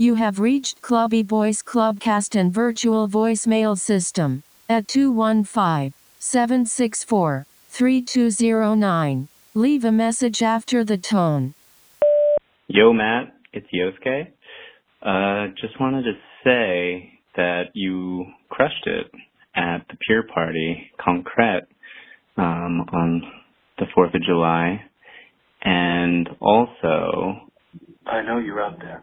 You have reached Clubby Voice Clubcast and virtual voicemail system at 215 764 3209. Leave a message after the tone. Yo, Matt, it's Yosuke. Uh, just wanted to say that you crushed it at the Pure Party Concrete um, on the 4th of July. And also, I know you're out there.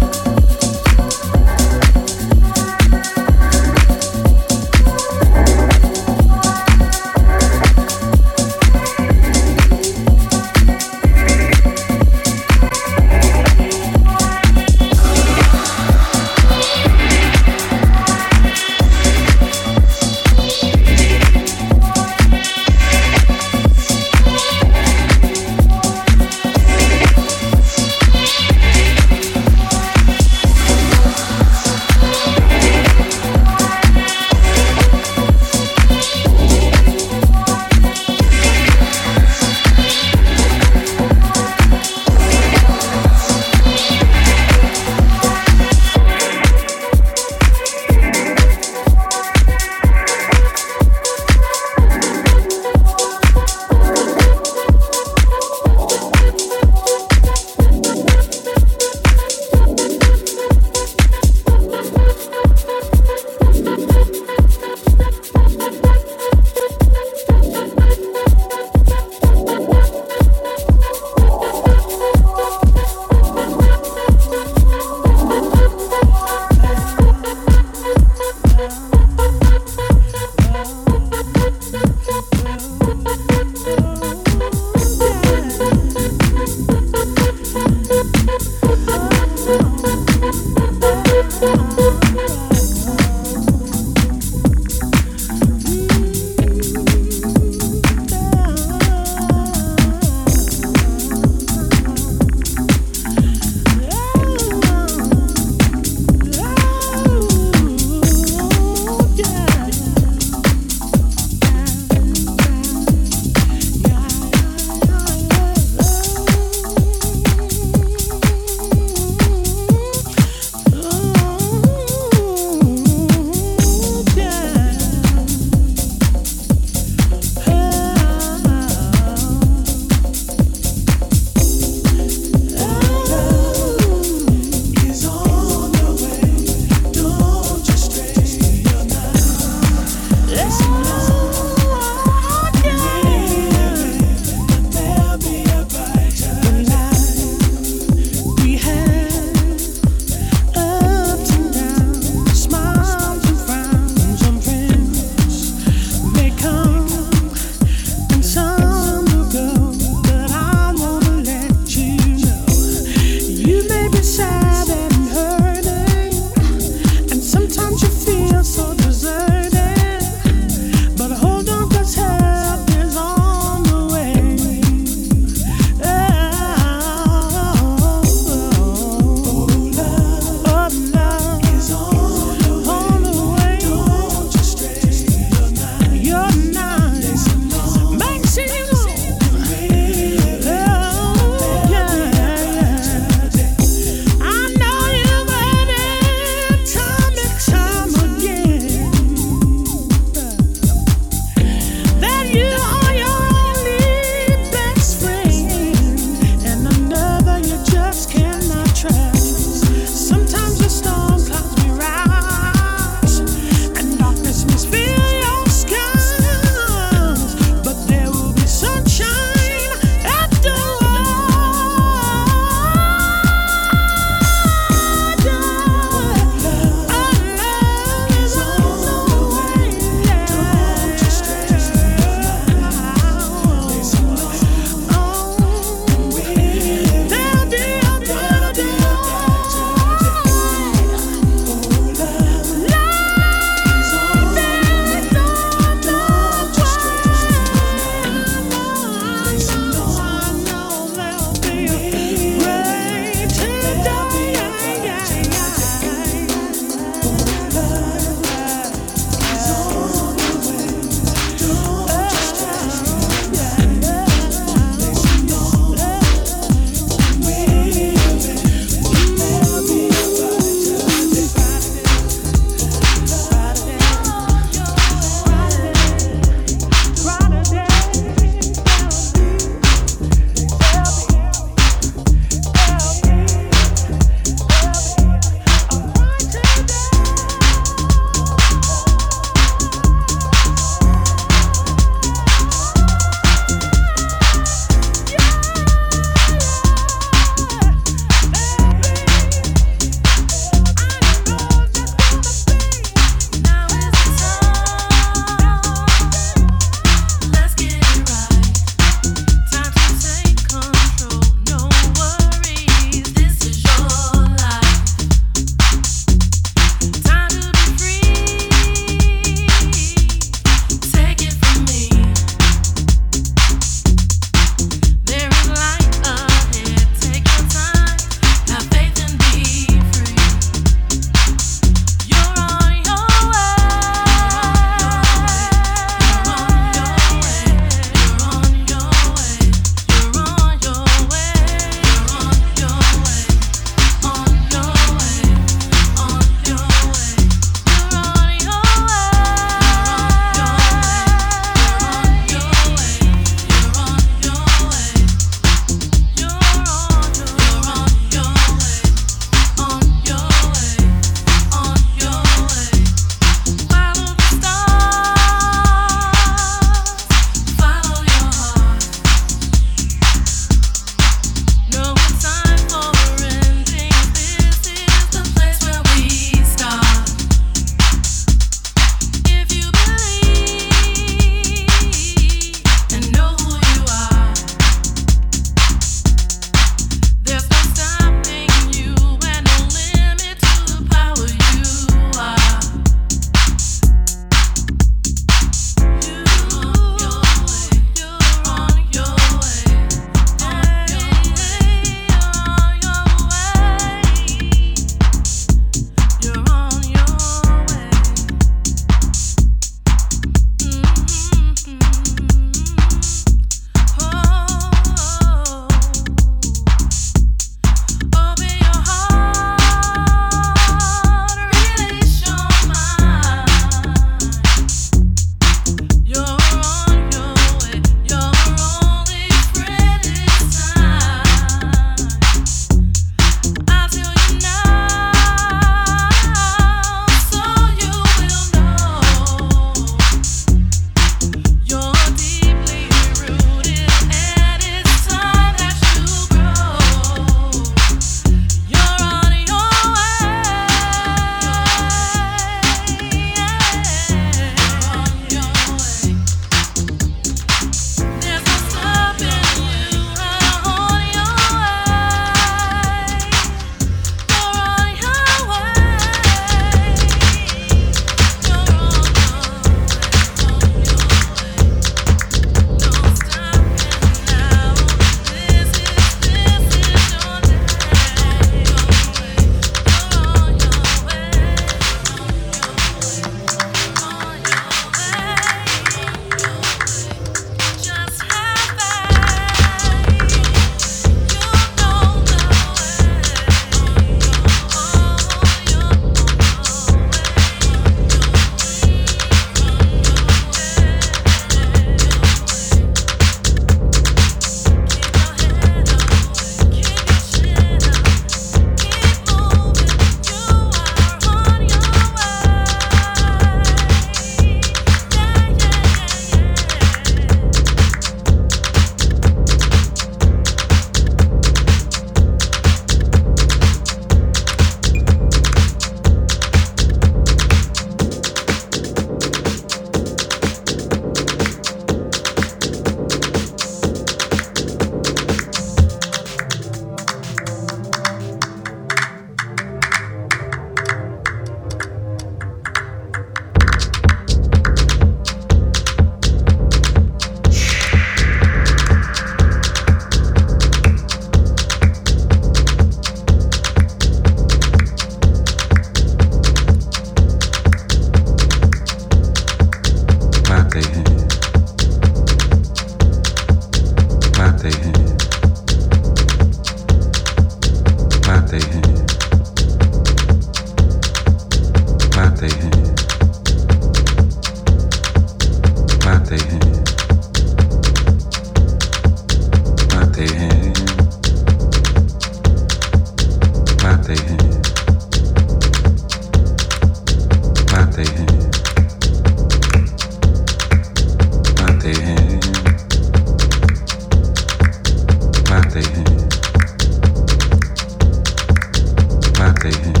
करते हैं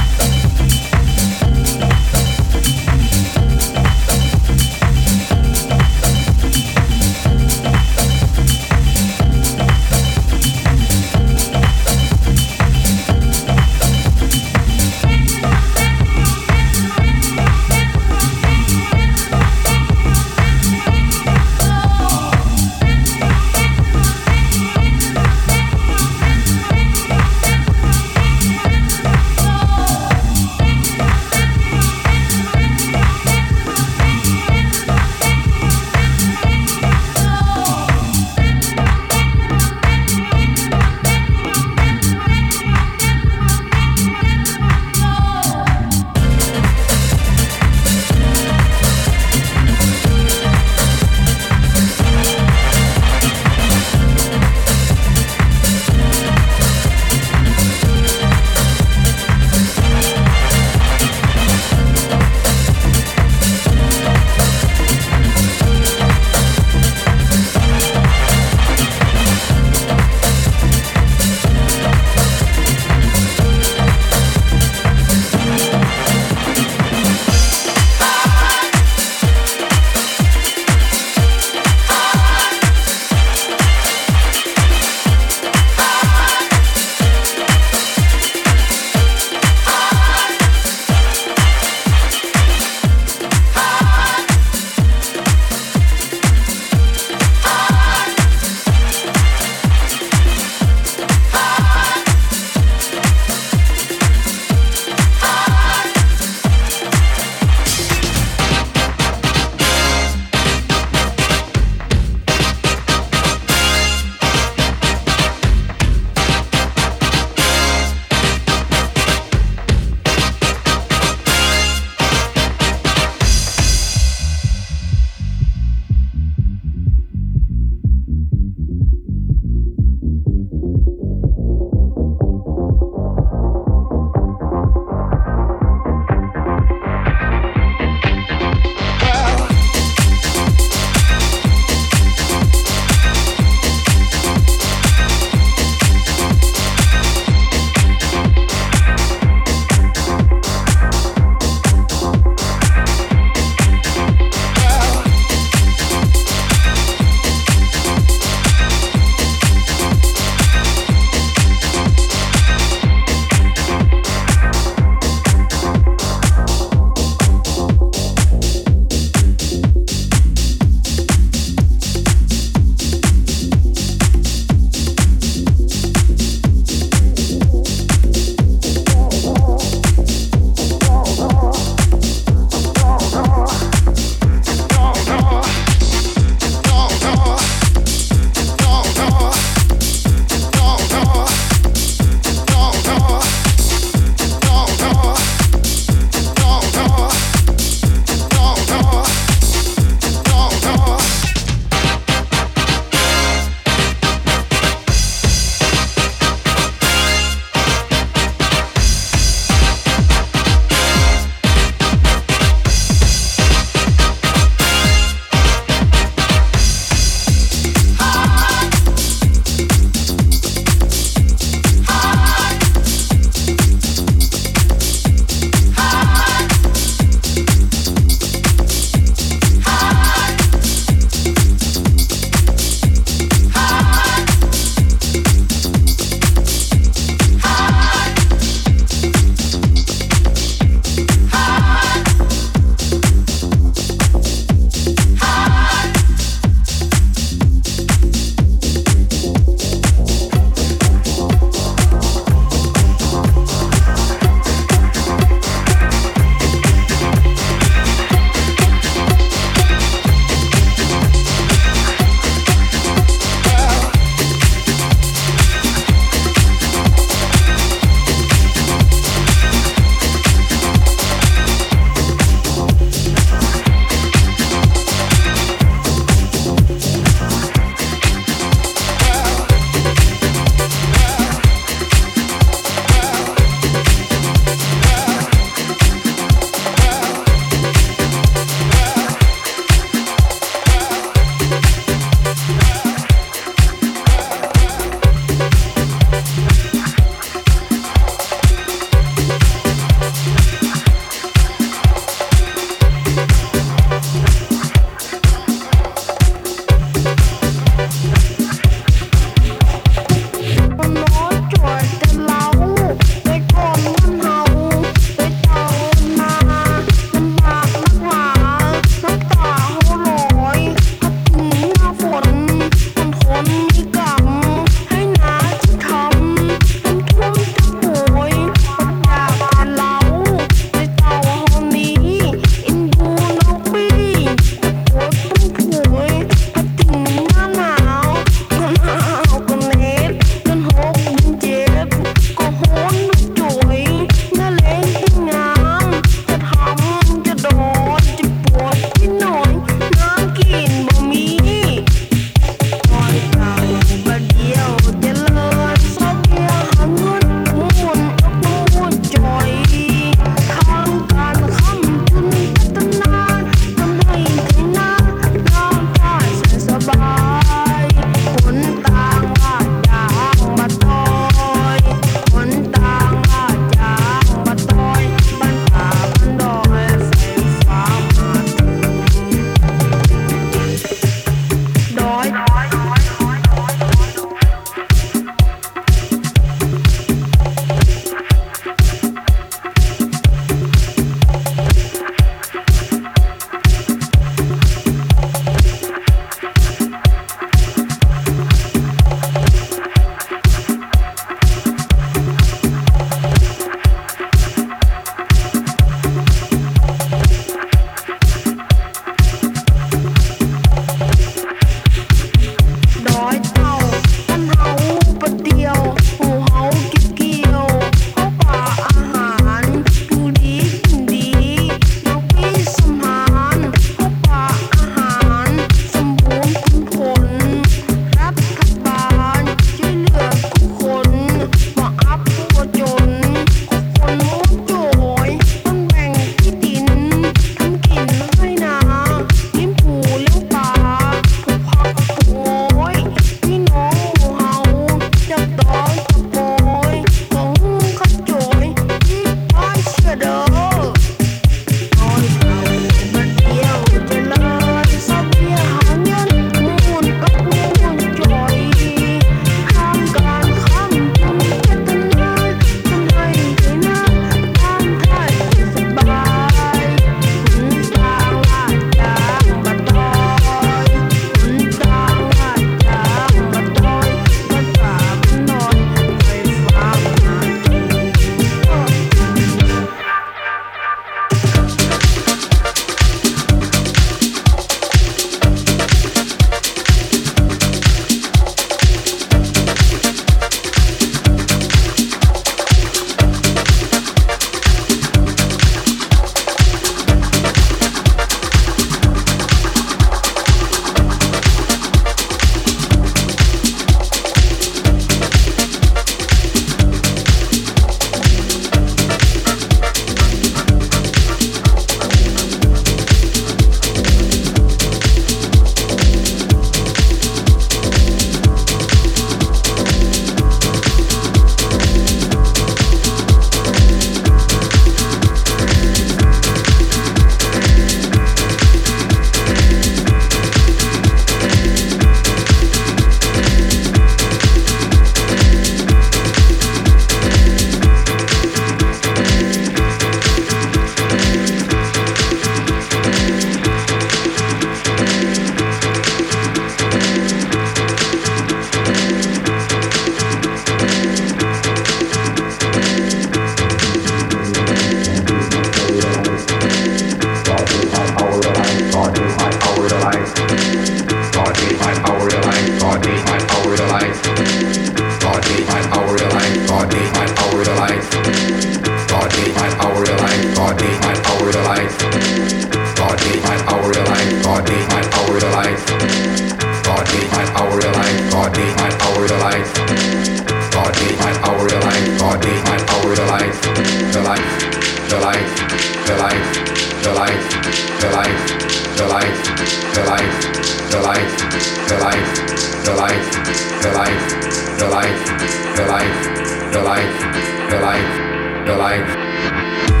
Bye.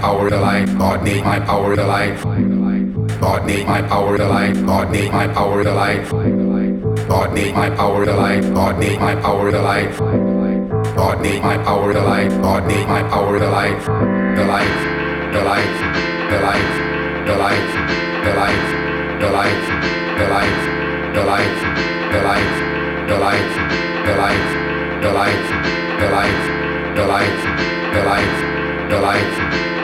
Power the light. God made my power the light. God made my power the light. God made my power the light. God made my power the light. God made my power the light. God made my power the light. God made my power the light. The light. The light. The light. The light. The light. The light. The light. The light. The light. The light. The light. The light. The light. The light. The light. The light. The light.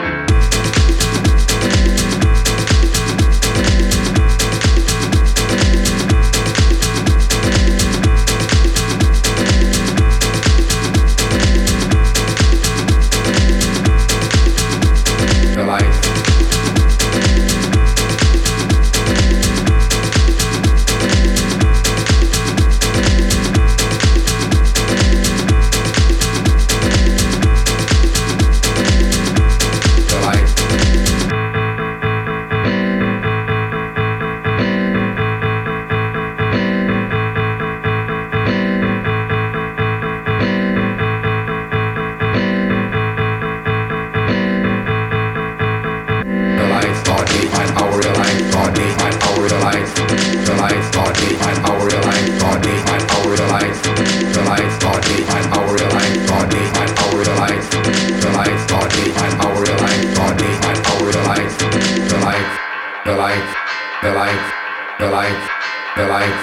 the light, the light, the light,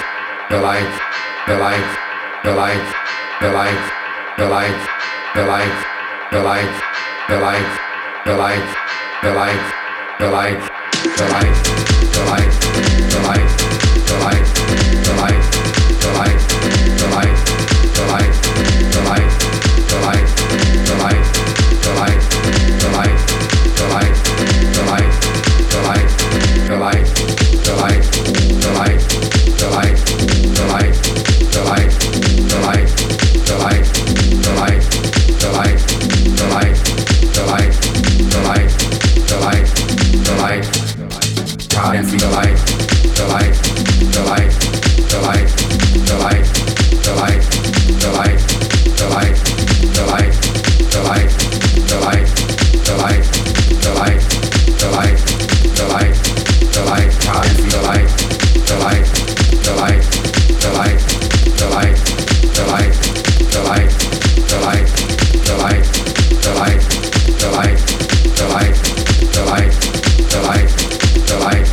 the light, the light, the light, the light, the light, the light, the light, the light, the light, the light, the light, the light, the light, the light, the light, the light, the light. the light, the light, God and the light, the light, the light, the light, the light, the light, the light, the light, the light, the light, the light, the light, the light, the light, the light, the light, God and the light, the light, the light, the light, the light, the light, the light, the light, the light, the light, the light, the light, the light light, the light, the light.